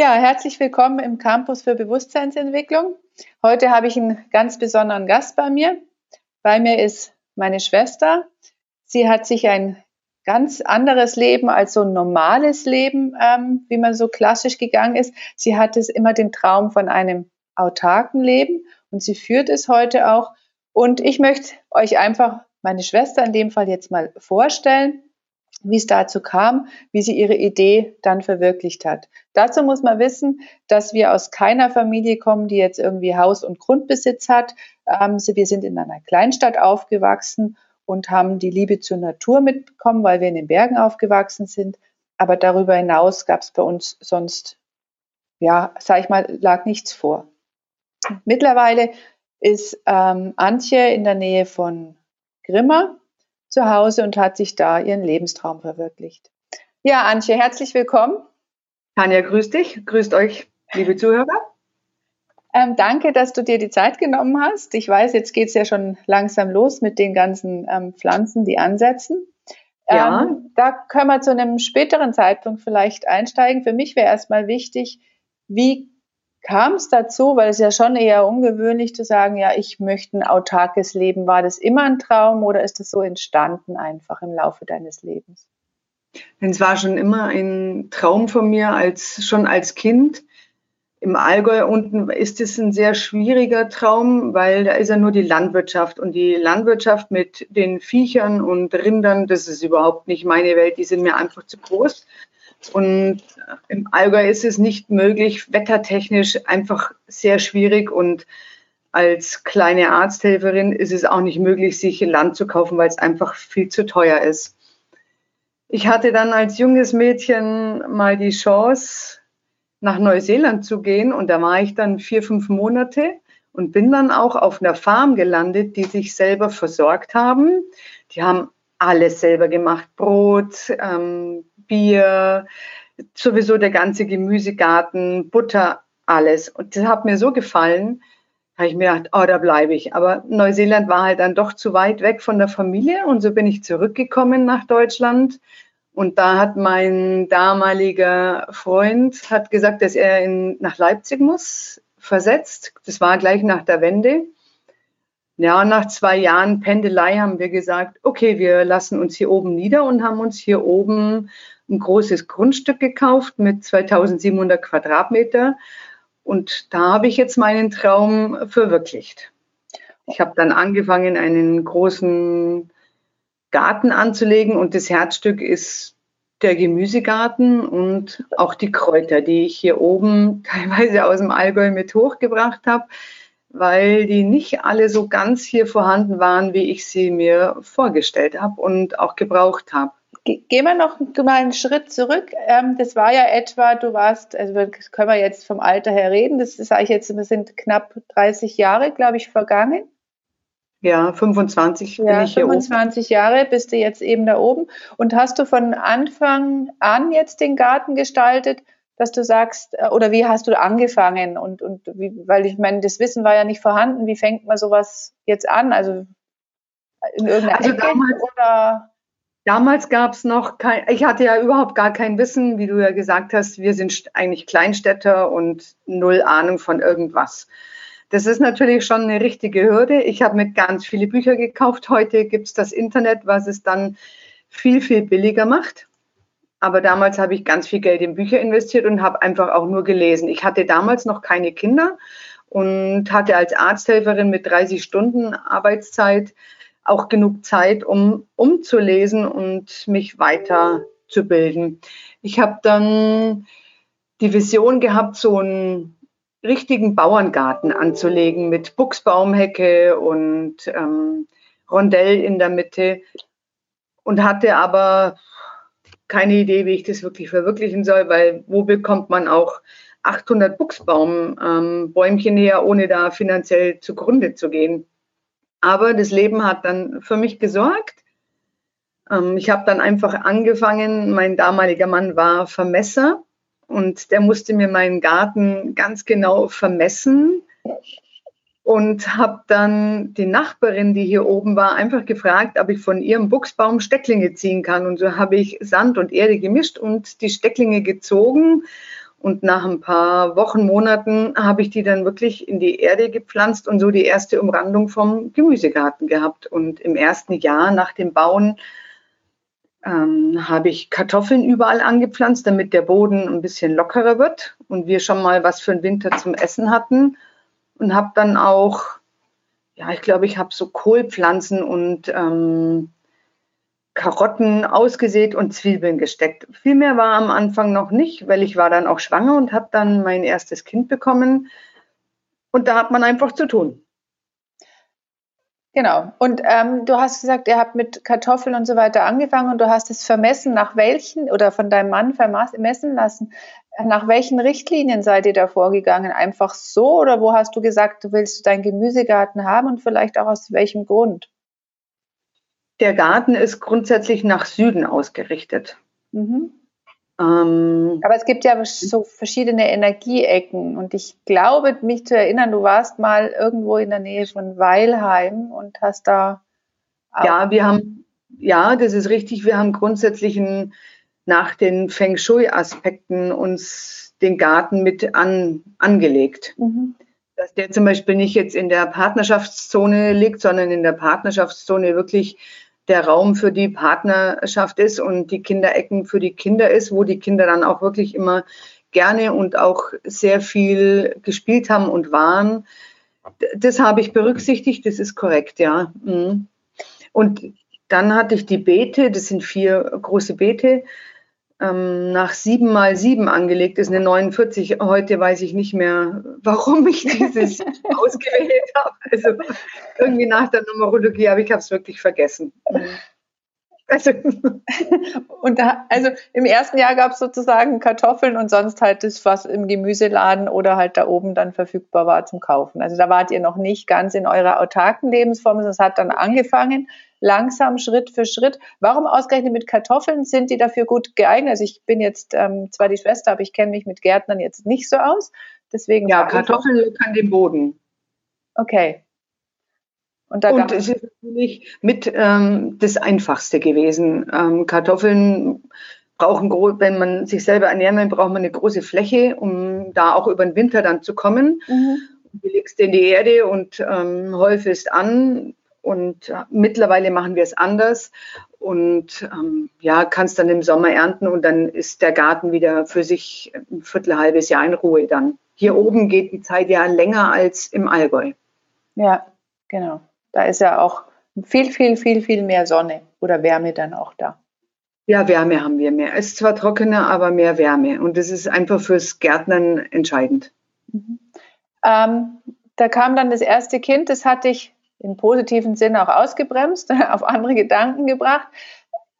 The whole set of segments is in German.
Ja, herzlich willkommen im Campus für Bewusstseinsentwicklung. Heute habe ich einen ganz besonderen Gast bei mir. Bei mir ist meine Schwester. Sie hat sich ein ganz anderes Leben als so ein normales Leben, ähm, wie man so klassisch gegangen ist. Sie hatte immer den Traum von einem autarken Leben und sie führt es heute auch. Und ich möchte euch einfach meine Schwester in dem Fall jetzt mal vorstellen, wie es dazu kam, wie sie ihre Idee dann verwirklicht hat. Dazu muss man wissen, dass wir aus keiner Familie kommen, die jetzt irgendwie Haus- und Grundbesitz hat. Ähm, wir sind in einer Kleinstadt aufgewachsen und haben die Liebe zur Natur mitbekommen, weil wir in den Bergen aufgewachsen sind. Aber darüber hinaus gab es bei uns sonst, ja, sag ich mal, lag nichts vor. Mittlerweile ist ähm, Antje in der Nähe von Grimma zu Hause und hat sich da ihren Lebenstraum verwirklicht. Ja, Antje, herzlich willkommen. Tanja, grüß dich, grüßt euch, liebe Zuhörer. Ähm, danke, dass du dir die Zeit genommen hast. Ich weiß, jetzt geht es ja schon langsam los mit den ganzen ähm, Pflanzen, die ansetzen. Ja. Ähm, da können wir zu einem späteren Zeitpunkt vielleicht einsteigen. Für mich wäre erstmal wichtig, wie kam es dazu, weil es ja schon eher ungewöhnlich zu sagen, ja, ich möchte ein autarkes Leben. War das immer ein Traum oder ist das so entstanden einfach im Laufe deines Lebens? Es war schon immer ein Traum von mir, als schon als Kind im Allgäu unten ist es ein sehr schwieriger Traum, weil da ist ja nur die Landwirtschaft und die Landwirtschaft mit den Viechern und Rindern, das ist überhaupt nicht meine Welt, die sind mir einfach zu groß. Und im Allgäu ist es nicht möglich, wettertechnisch einfach sehr schwierig und als kleine Arzthelferin ist es auch nicht möglich, sich Land zu kaufen, weil es einfach viel zu teuer ist. Ich hatte dann als junges Mädchen mal die Chance, nach Neuseeland zu gehen. Und da war ich dann vier, fünf Monate und bin dann auch auf einer Farm gelandet, die sich selber versorgt haben. Die haben alles selber gemacht, Brot, ähm, Bier, sowieso der ganze Gemüsegarten, Butter, alles. Und das hat mir so gefallen, habe ich mir gedacht, oh, da bleibe ich. Aber Neuseeland war halt dann doch zu weit weg von der Familie und so bin ich zurückgekommen nach Deutschland und da hat mein damaliger Freund hat gesagt, dass er in, nach Leipzig muss, versetzt. Das war gleich nach der Wende. Ja, nach zwei Jahren Pendelei haben wir gesagt, okay, wir lassen uns hier oben nieder und haben uns hier oben ein großes Grundstück gekauft mit 2700 Quadratmeter. Und da habe ich jetzt meinen Traum verwirklicht. Ich habe dann angefangen, einen großen Garten anzulegen und das Herzstück ist der Gemüsegarten und auch die Kräuter, die ich hier oben teilweise aus dem Allgäu mit hochgebracht habe, weil die nicht alle so ganz hier vorhanden waren, wie ich sie mir vorgestellt habe und auch gebraucht habe. Gehen wir noch mal einen Schritt zurück. Ähm, das war ja etwa, du warst, also können wir jetzt vom Alter her reden, das sage ich jetzt, wir sind knapp 30 Jahre, glaube ich, vergangen. Ja, 25 ja, bin ich hier 25 oben. Jahre bist du jetzt eben da oben. Und hast du von Anfang an jetzt den Garten gestaltet, dass du sagst, äh, oder wie hast du angefangen? Und, und wie, weil ich meine, das Wissen war ja nicht vorhanden. Wie fängt man sowas jetzt an? Also in irgendeiner also damals, oder? Damals gab es noch kein, ich hatte ja überhaupt gar kein Wissen, wie du ja gesagt hast, wir sind eigentlich Kleinstädter und null Ahnung von irgendwas. Das ist natürlich schon eine richtige Hürde. Ich habe mir ganz viele Bücher gekauft. Heute gibt es das Internet, was es dann viel, viel billiger macht. Aber damals habe ich ganz viel Geld in Bücher investiert und habe einfach auch nur gelesen. Ich hatte damals noch keine Kinder und hatte als Arzthelferin mit 30 Stunden Arbeitszeit auch genug Zeit, um umzulesen und mich weiterzubilden. Ich habe dann die Vision gehabt, so ein richtigen Bauerngarten anzulegen mit Buchsbaumhecke und ähm, Rondell in der Mitte und hatte aber keine Idee, wie ich das wirklich verwirklichen soll, weil wo bekommt man auch 800 Buchsbaumbäumchen ähm, her, ohne da finanziell zugrunde zu gehen. Aber das Leben hat dann für mich gesorgt. Ähm, ich habe dann einfach angefangen, mein damaliger Mann war Vermesser und der musste mir meinen Garten ganz genau vermessen und habe dann die Nachbarin, die hier oben war, einfach gefragt, ob ich von ihrem Buchsbaum Stecklinge ziehen kann. Und so habe ich Sand und Erde gemischt und die Stecklinge gezogen Und nach ein paar Wochen, Monaten habe ich die dann wirklich in die Erde gepflanzt und so die erste Umrandung vom Gemüsegarten gehabt. Und im ersten Jahr nach dem Bauen ähm, habe ich Kartoffeln überall angepflanzt, damit der Boden ein bisschen lockerer wird und wir schon mal was für den Winter zum Essen hatten. Und habe dann auch, ja, ich glaube, ich habe so Kohlpflanzen und ähm, Karotten ausgesät und Zwiebeln gesteckt. Viel mehr war am Anfang noch nicht, weil ich war dann auch schwanger und habe dann mein erstes Kind bekommen. Und da hat man einfach zu tun. Genau. Und ähm, du hast gesagt, ihr habt mit Kartoffeln und so weiter angefangen und du hast es vermessen, nach welchen oder von deinem Mann vermessen lassen. Nach welchen Richtlinien seid ihr da vorgegangen? Einfach so oder wo hast du gesagt, du willst deinen Gemüsegarten haben und vielleicht auch aus welchem Grund? Der Garten ist grundsätzlich nach Süden ausgerichtet. Mhm. Ähm, Aber es gibt ja so verschiedene Energieecken und ich glaube, mich zu erinnern, du warst mal irgendwo in der Nähe von Weilheim und hast da. Ja, wir haben, ja, das ist richtig. Wir haben grundsätzlich ein, nach den Feng Shui-Aspekten uns den Garten mit an, angelegt. Mhm dass der zum Beispiel nicht jetzt in der Partnerschaftszone liegt, sondern in der Partnerschaftszone wirklich der Raum für die Partnerschaft ist und die Kinderecken für die Kinder ist, wo die Kinder dann auch wirklich immer gerne und auch sehr viel gespielt haben und waren. Das habe ich berücksichtigt, das ist korrekt, ja. Mhm. Und dann hatte ich die Beete, das sind vier große Beete, ähm, nach sieben mal sieben angelegt ist, eine 49. Heute weiß ich nicht mehr, warum ich dieses ausgewählt habe. Also irgendwie nach der Numerologie, aber ich habe es wirklich vergessen. Also. und da, also im ersten Jahr gab es sozusagen Kartoffeln und sonst halt das, was im Gemüseladen oder halt da oben dann verfügbar war zum Kaufen. Also da wart ihr noch nicht ganz in eurer autarken Lebensform, es hat dann angefangen langsam, Schritt für Schritt. Warum ausgerechnet mit Kartoffeln sind die dafür gut geeignet? Also ich bin jetzt ähm, zwar die Schwester, aber ich kenne mich mit Gärtnern jetzt nicht so aus. Deswegen ja, Kartoffeln lockern den Boden. Okay. Und, da Und es ist natürlich mit ähm, das Einfachste gewesen. Ähm, Kartoffeln brauchen, wenn man sich selber ernähren will, braucht man eine große Fläche, um da auch über den Winter dann zu kommen. Mhm. Du legst in die Erde und ähm, häufest an. Und äh, mittlerweile machen wir es anders und ähm, ja, kannst dann im Sommer ernten und dann ist der Garten wieder für sich ein Viertel, halbes Jahr in Ruhe dann. Hier oben geht die Zeit ja länger als im Allgäu. Ja, genau. Da ist ja auch viel, viel, viel, viel mehr Sonne oder Wärme dann auch da. Ja, Wärme haben wir mehr. Es ist zwar trockener, aber mehr Wärme. Und das ist einfach fürs Gärtnern entscheidend. Mhm. Ähm, da kam dann das erste Kind, das hatte ich im positiven Sinne auch ausgebremst, auf andere Gedanken gebracht.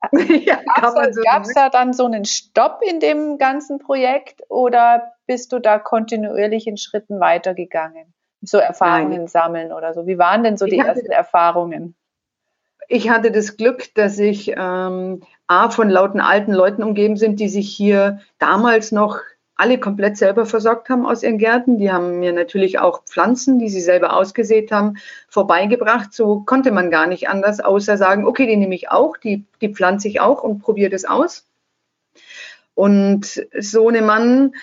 ja, Gab es da dann so einen Stopp in dem ganzen Projekt oder bist du da kontinuierlich in Schritten weitergegangen? So Erfahrungen Nein. sammeln oder so. Wie waren denn so die hatte, ersten Erfahrungen? Ich hatte das Glück, dass ich ähm, A von lauten alten Leuten umgeben sind, die sich hier damals noch alle komplett selber versorgt haben aus ihren Gärten. Die haben mir natürlich auch Pflanzen, die sie selber ausgesät haben, vorbeigebracht. So konnte man gar nicht anders, außer sagen, okay, die nehme ich auch, die, die pflanze ich auch und probiere das aus. Und so ein Mann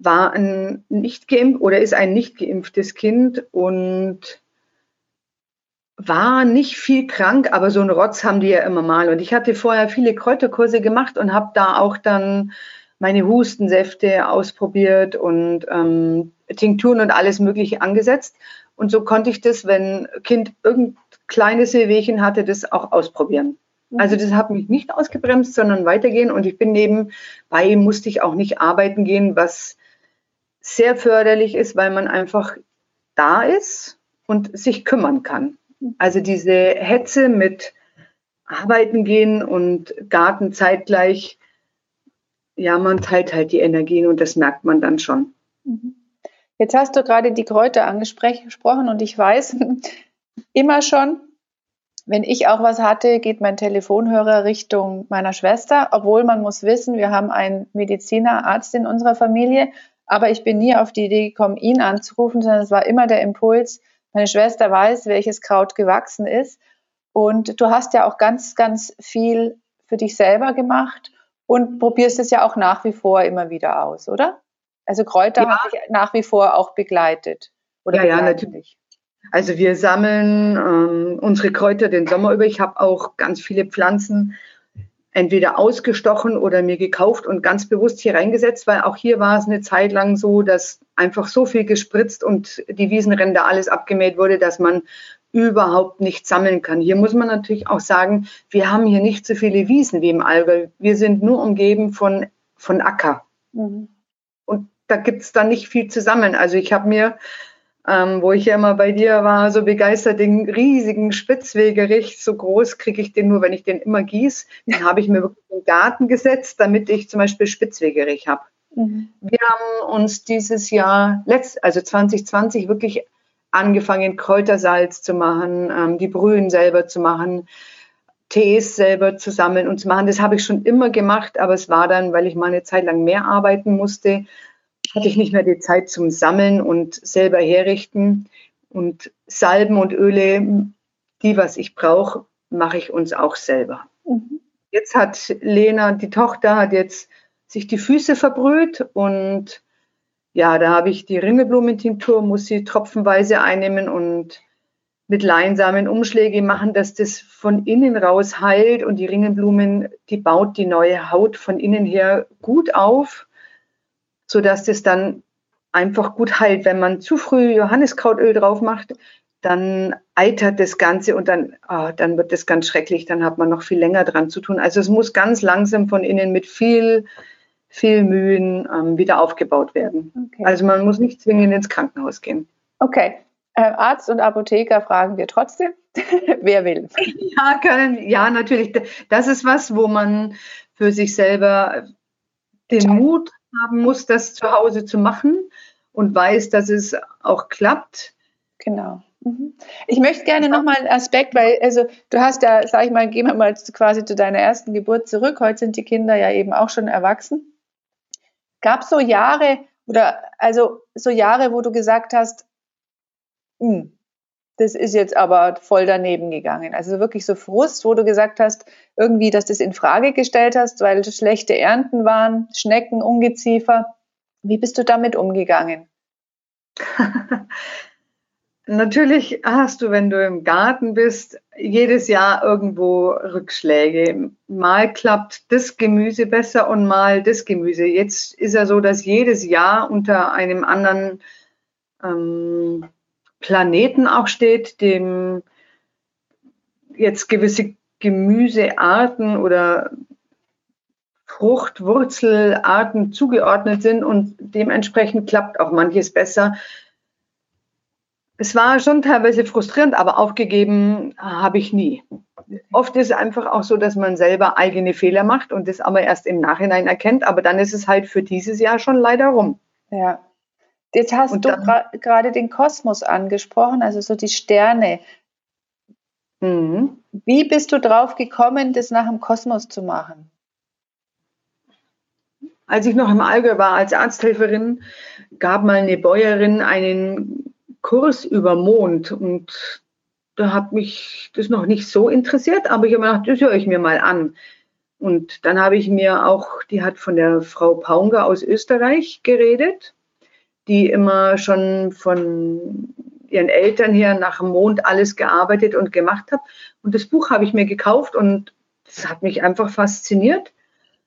war ein nicht geimpft oder ist ein nicht geimpftes Kind und war nicht viel krank, aber so einen Rotz haben die ja immer mal. Und ich hatte vorher viele Kräuterkurse gemacht und habe da auch dann meine Hustensäfte ausprobiert und ähm, Tinkturen und alles Mögliche angesetzt. Und so konnte ich das, wenn Kind irgendein kleines Wehwehchen hatte, das auch ausprobieren. Mhm. Also das hat mich nicht ausgebremst, sondern weitergehen. Und ich bin nebenbei, musste ich auch nicht arbeiten gehen, was sehr förderlich ist, weil man einfach da ist und sich kümmern kann. Mhm. Also diese Hetze mit Arbeiten gehen und Garten zeitgleich, ja, man teilt halt die Energien und das merkt man dann schon. Mhm. Jetzt hast du gerade die Kräuter angesprochen und ich weiß immer schon, wenn ich auch was hatte, geht mein Telefonhörer Richtung meiner Schwester, obwohl man muss wissen, wir haben einen Mediziner, Arzt in unserer Familie, aber ich bin nie auf die Idee gekommen, ihn anzurufen, sondern es war immer der Impuls, meine Schwester weiß, welches Kraut gewachsen ist. Und du hast ja auch ganz, ganz viel für dich selber gemacht und probierst es ja auch nach wie vor immer wieder aus, oder? Also Kräuter ja. haben dich nach wie vor auch begleitet. Oder ja, ja, natürlich. Also wir sammeln ähm, unsere Kräuter den Sommer über. Ich habe auch ganz viele Pflanzen entweder ausgestochen oder mir gekauft und ganz bewusst hier reingesetzt, weil auch hier war es eine Zeit lang so, dass einfach so viel gespritzt und die Wiesenränder alles abgemäht wurde, dass man überhaupt nicht sammeln kann. Hier muss man natürlich auch sagen, wir haben hier nicht so viele Wiesen wie im Allgäu. Wir sind nur umgeben von, von Acker. Mhm. Und da gibt es dann nicht viel zu sammeln. Also ich habe mir ähm, wo ich ja immer bei dir war, so begeistert, den riesigen Spitzwegerich, so groß kriege ich den nur, wenn ich den immer gieße. Den habe ich mir wirklich in den Garten gesetzt, damit ich zum Beispiel Spitzwegerich habe. Mhm. Wir haben uns dieses Jahr, letzt, also 2020, wirklich angefangen, Kräutersalz zu machen, ähm, die Brühen selber zu machen, Tees selber zu sammeln und zu machen. Das habe ich schon immer gemacht, aber es war dann, weil ich mal eine Zeit lang mehr arbeiten musste, hatte ich nicht mehr die Zeit zum Sammeln und selber herrichten. Und Salben und Öle, die, was ich brauche, mache ich uns auch selber. Mhm. Jetzt hat Lena, die Tochter, hat jetzt sich die Füße verbrüht und ja, da habe ich die Ringelblumentinktur, muss sie tropfenweise einnehmen und mit Leinsamen Umschläge machen, dass das von innen raus heilt und die Ringelblumen, die baut die neue Haut von innen her gut auf sodass das dann einfach gut heilt. Wenn man zu früh Johanniskrautöl drauf macht, dann eitert das Ganze und dann, oh, dann wird das ganz schrecklich, dann hat man noch viel länger dran zu tun. Also es muss ganz langsam von innen mit viel, viel Mühen ähm, wieder aufgebaut werden. Okay. Also man muss nicht zwingend ins Krankenhaus gehen. Okay. Äh, Arzt und Apotheker fragen wir trotzdem, wer will. Ja, können, ja, natürlich. Das ist was, wo man für sich selber den Mut haben muss, das zu Hause zu machen und weiß, dass es auch klappt. Genau. Mhm. Ich möchte gerne nochmal einen Aspekt, weil also du hast ja, sag ich mal, gehen wir mal quasi zu deiner ersten Geburt zurück. Heute sind die Kinder ja eben auch schon erwachsen. Gab es so Jahre oder also so Jahre, wo du gesagt hast, hm, das ist jetzt aber voll daneben gegangen. Also wirklich so Frust, wo du gesagt hast, irgendwie, dass das in Frage gestellt hast, weil schlechte Ernten waren, Schnecken, Ungeziefer. Wie bist du damit umgegangen? Natürlich hast du, wenn du im Garten bist, jedes Jahr irgendwo Rückschläge. Mal klappt das Gemüse besser und mal das Gemüse. Jetzt ist ja so, dass jedes Jahr unter einem anderen ähm, Planeten auch steht, dem jetzt gewisse Gemüsearten oder Fruchtwurzelarten zugeordnet sind und dementsprechend klappt auch manches besser. Es war schon teilweise frustrierend, aber aufgegeben habe ich nie. Oft ist es einfach auch so, dass man selber eigene Fehler macht und das aber erst im Nachhinein erkennt, aber dann ist es halt für dieses Jahr schon leider rum. Ja, Jetzt hast und du gerade den Kosmos angesprochen, also so die Sterne. Mhm. Wie bist du drauf gekommen, das nach dem Kosmos zu machen? Als ich noch im Allgäu war als Arzthelferin, gab mal eine Bäuerin einen Kurs über Mond und da hat mich das noch nicht so interessiert, aber ich habe mir gedacht, das höre ich mir mal an. Und dann habe ich mir auch, die hat von der Frau Paunger aus Österreich geredet die immer schon von ihren Eltern her nach dem Mond alles gearbeitet und gemacht hat. Und das Buch habe ich mir gekauft und das hat mich einfach fasziniert.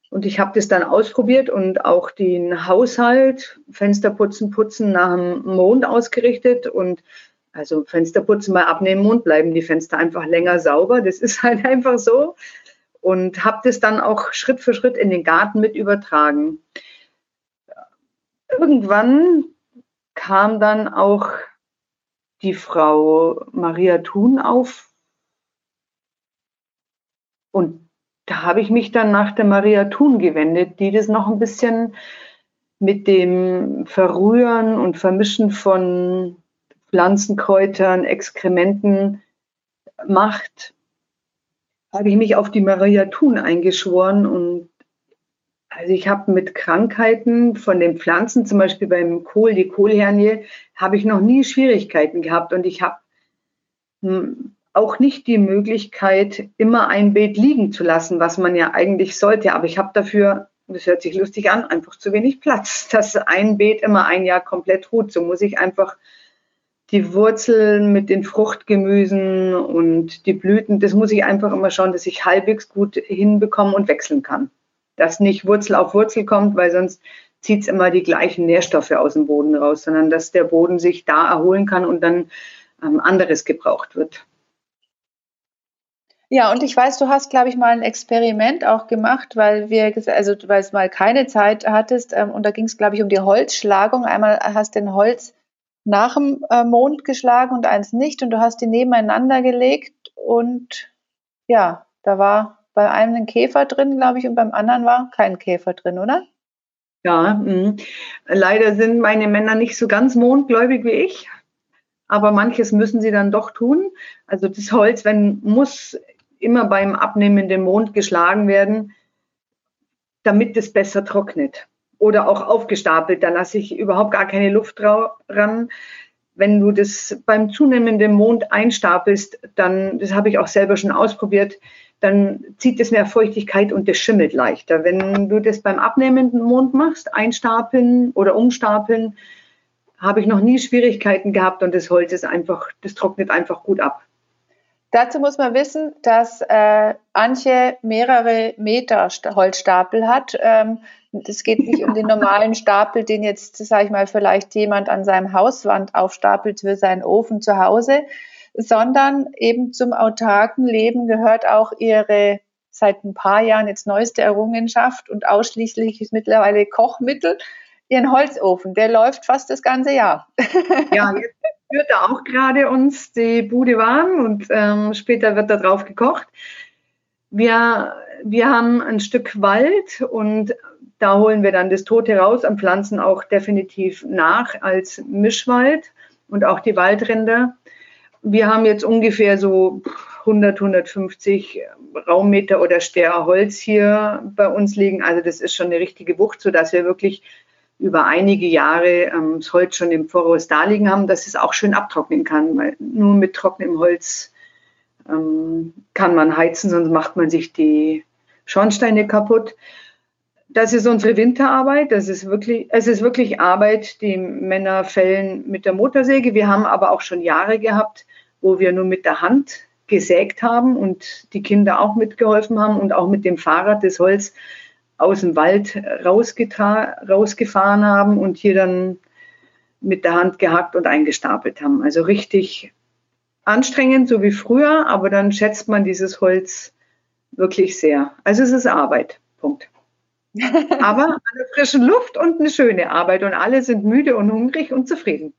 Und ich habe das dann ausprobiert und auch den Haushalt, Fensterputzen, putzen nach dem Mond ausgerichtet. Und also Fensterputzen mal abnehmen Mond bleiben die Fenster einfach länger sauber. Das ist halt einfach so. Und habe das dann auch Schritt für Schritt in den Garten mit übertragen irgendwann kam dann auch die Frau Maria Thun auf. Und da habe ich mich dann nach der Maria Thun gewendet, die das noch ein bisschen mit dem Verrühren und Vermischen von Pflanzenkräutern, Exkrementen macht, habe ich mich auf die Maria Thun eingeschworen und also ich habe mit Krankheiten von den Pflanzen, zum Beispiel beim Kohl, die Kohlhernie, habe ich noch nie Schwierigkeiten gehabt und ich habe hm, auch nicht die Möglichkeit, immer ein Beet liegen zu lassen, was man ja eigentlich sollte. Aber ich habe dafür das hört sich lustig an, einfach zu wenig Platz, dass ein Beet immer ein Jahr komplett ruht. So muss ich einfach die Wurzeln mit den Fruchtgemüsen und die Blüten, das muss ich einfach immer schauen, dass ich halbwegs gut hinbekomme und wechseln kann. Dass nicht Wurzel auf Wurzel kommt, weil sonst zieht es immer die gleichen Nährstoffe aus dem Boden raus, sondern dass der Boden sich da erholen kann und dann ähm, anderes gebraucht wird. Ja, und ich weiß, du hast, glaube ich, mal ein Experiment auch gemacht, weil wir, also weil es mal keine Zeit hattest, ähm, und da ging es, glaube ich, um die Holzschlagung. Einmal hast du den Holz nach dem äh, Mond geschlagen und eins nicht, und du hast die nebeneinander gelegt und ja, da war bei einem ein Käfer drin, glaube ich, und beim anderen war kein Käfer drin, oder? Ja, mh. leider sind meine Männer nicht so ganz mondgläubig wie ich, aber manches müssen sie dann doch tun. Also das Holz, wenn muss immer beim abnehmenden Mond geschlagen werden, damit es besser trocknet. Oder auch aufgestapelt, da lasse ich überhaupt gar keine Luft ran. Wenn du das beim zunehmenden Mond einstapelst, dann, das habe ich auch selber schon ausprobiert, dann zieht es mehr Feuchtigkeit und das schimmelt leichter. Wenn du das beim abnehmenden Mond machst, einstapeln oder umstapeln, habe ich noch nie Schwierigkeiten gehabt und das Holz ist einfach, das trocknet einfach gut ab. Dazu muss man wissen, dass äh, Antje mehrere Meter Holzstapel hat. Ähm, es geht nicht um den normalen Stapel, den jetzt, sage ich mal, vielleicht jemand an seinem Hauswand aufstapelt für seinen Ofen zu Hause, sondern eben zum autarken Leben gehört auch ihre seit ein paar Jahren jetzt neueste Errungenschaft und ausschließlich ist mittlerweile Kochmittel, ihren Holzofen. Der läuft fast das ganze Jahr. Ja, jetzt führt er auch gerade uns die Bude warm und ähm, später wird da drauf gekocht. Wir, wir haben ein Stück Wald und da holen wir dann das Tote raus und pflanzen auch definitiv nach als Mischwald und auch die Waldränder. Wir haben jetzt ungefähr so 100, 150 Raummeter oder Ster Holz hier bei uns liegen. Also das ist schon eine richtige Wucht, sodass wir wirklich über einige Jahre ähm, das Holz schon im Voraus da liegen haben, dass es auch schön abtrocknen kann. Weil nur mit trockenem Holz ähm, kann man heizen, sonst macht man sich die Schornsteine kaputt. Das ist unsere Winterarbeit. Das ist wirklich, es ist wirklich Arbeit, die Männer fällen mit der Motorsäge. Wir haben aber auch schon Jahre gehabt, wo wir nur mit der Hand gesägt haben und die Kinder auch mitgeholfen haben und auch mit dem Fahrrad das Holz aus dem Wald rausgefahren haben und hier dann mit der Hand gehackt und eingestapelt haben. Also richtig anstrengend, so wie früher, aber dann schätzt man dieses Holz wirklich sehr. Also es ist Arbeit. Punkt. aber eine frische Luft und eine schöne Arbeit und alle sind müde und hungrig und zufrieden.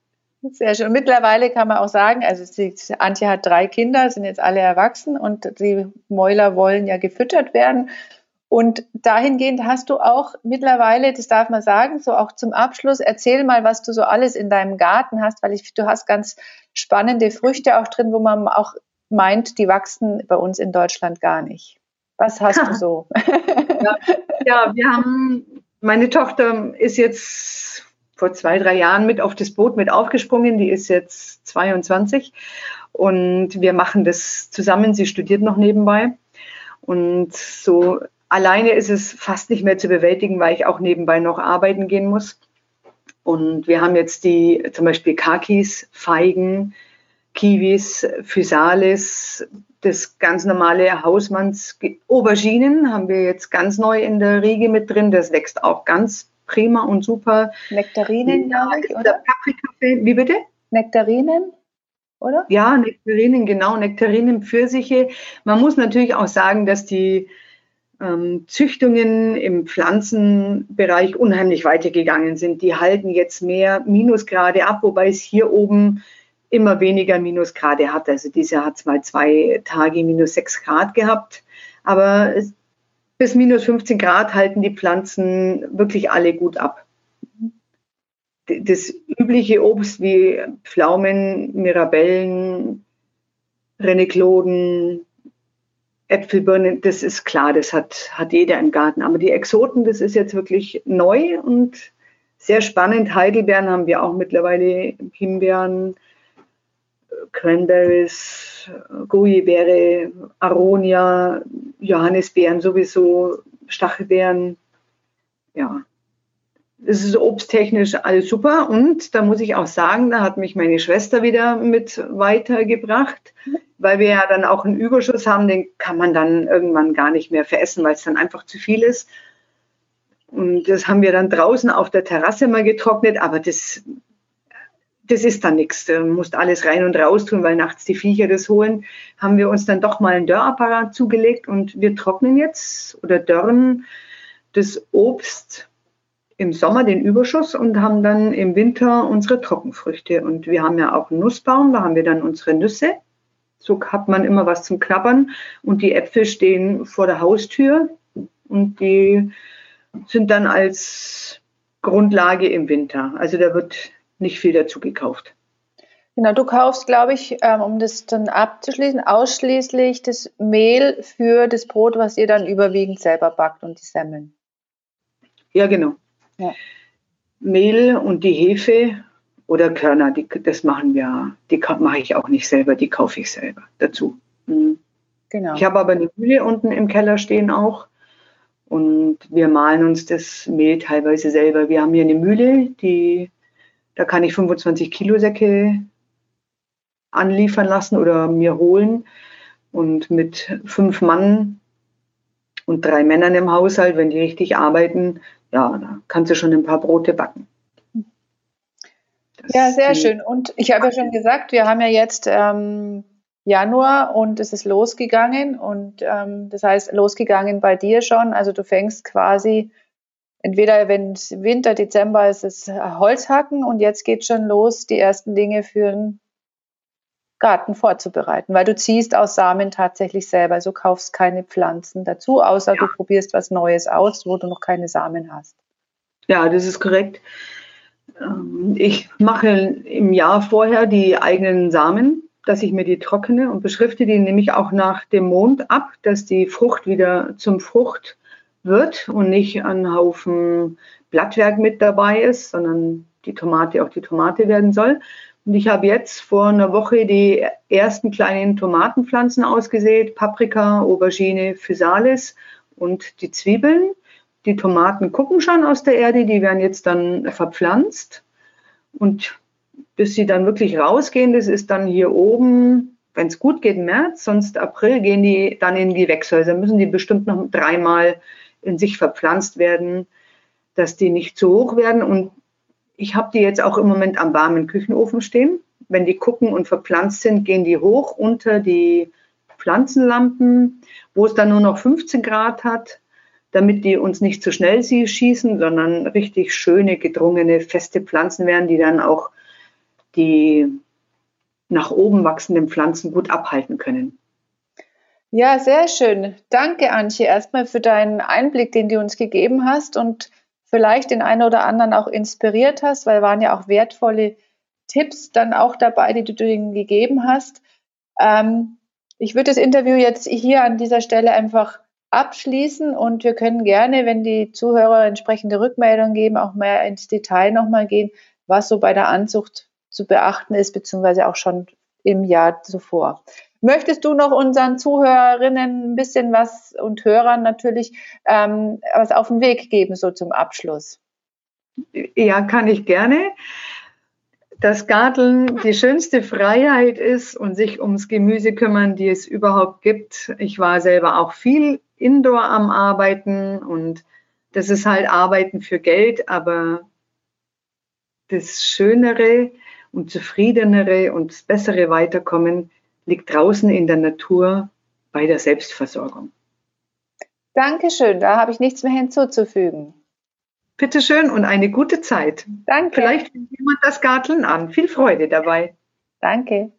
Sehr schön. Mittlerweile kann man auch sagen, also sie, Antje hat drei Kinder, sind jetzt alle erwachsen und die Mäuler wollen ja gefüttert werden. Und dahingehend hast du auch mittlerweile, das darf man sagen, so auch zum Abschluss, erzähl mal, was du so alles in deinem Garten hast, weil ich, du hast ganz spannende Früchte auch drin, wo man auch meint, die wachsen bei uns in Deutschland gar nicht. Was hast du so? ja, ja, wir haben, meine Tochter ist jetzt vor zwei, drei Jahren mit auf das Boot mit aufgesprungen. Die ist jetzt 22 und wir machen das zusammen. Sie studiert noch nebenbei. Und so Alleine ist es fast nicht mehr zu bewältigen, weil ich auch nebenbei noch arbeiten gehen muss. Und wir haben jetzt die zum Beispiel Kakis, Feigen, Kiwis, Physalis, das ganz normale Hausmanns Auberginen haben wir jetzt ganz neu in der Riege mit drin. Das wächst auch ganz prima und super. Nektarinen, ja, ich, oder? Paprikafee. Wie bitte? Nektarinen? Oder? Ja, Nektarinen, genau, Nektarinen, Pfirsiche. Man muss natürlich auch sagen, dass die ähm, Züchtungen im Pflanzenbereich unheimlich weitergegangen sind. Die halten jetzt mehr Minusgrade ab, wobei es hier oben immer weniger Minusgrade hat. Also dieses Jahr hat es mal zwei Tage minus sechs Grad gehabt. Aber bis minus 15 Grad halten die Pflanzen wirklich alle gut ab. Das übliche Obst wie Pflaumen, Mirabellen, Renekloden, Äpfelbirnen, das ist klar, das hat, hat jeder im Garten. Aber die Exoten, das ist jetzt wirklich neu und sehr spannend. Heidelbeeren haben wir auch mittlerweile, Himbeeren, Cranberries, Gujibeere, Aronia, Johannisbeeren sowieso, Stachelbeeren. ja, es ist obsttechnisch alles super und da muss ich auch sagen, da hat mich meine Schwester wieder mit weitergebracht, weil wir ja dann auch einen Überschuss haben, den kann man dann irgendwann gar nicht mehr veressen, weil es dann einfach zu viel ist. Und das haben wir dann draußen auf der Terrasse mal getrocknet, aber das, das ist dann nichts. Du musst alles rein und raus tun, weil nachts die Viecher das holen. Haben wir uns dann doch mal einen Dörrapparat zugelegt und wir trocknen jetzt oder dörren das Obst im Sommer den Überschuss und haben dann im Winter unsere Trockenfrüchte. Und wir haben ja auch einen Nussbaum, da haben wir dann unsere Nüsse. So hat man immer was zum Klappern. Und die Äpfel stehen vor der Haustür und die sind dann als Grundlage im Winter. Also da wird nicht viel dazu gekauft. Genau, du kaufst, glaube ich, ähm, um das dann abzuschließen, ausschließlich das Mehl für das Brot, was ihr dann überwiegend selber backt und die Semmeln. Ja, genau. Ja. Mehl und die Hefe oder Körner, die, das machen wir, die mache ich auch nicht selber, die kaufe ich selber dazu. Mhm. Genau. Ich habe aber eine Mühle unten im Keller stehen auch und wir mahlen uns das Mehl teilweise selber. Wir haben hier eine Mühle, die, da kann ich 25 Kilo Säcke anliefern lassen oder mir holen und mit fünf Mann und drei Männern im Haushalt, wenn die richtig arbeiten, ja, da kannst du schon ein paar Brote backen. Ja, sehr schön. Und ich habe ja schon gesagt, wir haben ja jetzt ähm, Januar und es ist losgegangen. Und ähm, das heißt, losgegangen bei dir schon. Also du fängst quasi entweder, wenn es Winter, Dezember ist, es Holzhacken und jetzt geht schon los, die ersten Dinge für den Garten vorzubereiten, weil du ziehst aus Samen tatsächlich selber. Also kaufst keine Pflanzen dazu, außer ja. du probierst was Neues aus, wo du noch keine Samen hast. Ja, das ist korrekt. Ähm, ich mache im Jahr vorher die eigenen Samen, dass ich mir die trockene und beschrifte die nämlich auch nach dem Mond ab, dass die Frucht wieder zum Frucht wird und nicht ein Haufen Blattwerk mit dabei ist, sondern die Tomate auch die Tomate werden soll. Und ich habe jetzt vor einer Woche die ersten kleinen Tomatenpflanzen ausgesät, Paprika, Aubergine, Physalis und die Zwiebeln. Die Tomaten gucken schon aus der Erde, die werden jetzt dann verpflanzt. Und bis sie dann wirklich rausgehen, das ist dann hier oben, wenn es gut geht, März, sonst April, gehen die dann in die Wechshäuser. Müssen die bestimmt noch dreimal in sich verpflanzt werden, dass die nicht zu hoch werden. Und ich habe die jetzt auch im Moment am warmen Küchenofen stehen. Wenn die gucken und verpflanzt sind, gehen die hoch unter die Pflanzenlampen, wo es dann nur noch 15 Grad hat, damit die uns nicht zu schnell schießen, sondern richtig schöne, gedrungene, feste Pflanzen werden, die dann auch die nach oben wachsenden Pflanzen gut abhalten können. Ja, sehr schön. Danke, Antje, erstmal für deinen Einblick, den du uns gegeben hast und vielleicht den einen oder anderen auch inspiriert hast, weil waren ja auch wertvolle Tipps dann auch dabei, die du ihnen gegeben hast. Ähm, ich würde das Interview jetzt hier an dieser Stelle einfach abschließen und wir können gerne, wenn die Zuhörer entsprechende Rückmeldungen geben, auch mehr ins Detail nochmal gehen, was so bei der Anzucht zu beachten ist, beziehungsweise auch schon im Jahr zuvor. Möchtest du noch unseren Zuhörerinnen ein bisschen was und Hörern natürlich ähm, was auf den Weg geben, so zum Abschluss? Ja, kann ich gerne. Dass Garteln die schönste Freiheit ist und sich ums Gemüse kümmern, die es überhaupt gibt. Ich war selber auch viel indoor am Arbeiten und das ist halt Arbeiten für Geld, aber das Schönere und Zufriedenere und das bessere Weiterkommen liegt draußen in der Natur bei der Selbstversorgung. Dankeschön, da habe ich nichts mehr hinzuzufügen. Bitteschön und eine gute Zeit. Danke. Vielleicht fängt jemand das Garteln an. Viel Freude dabei. Danke.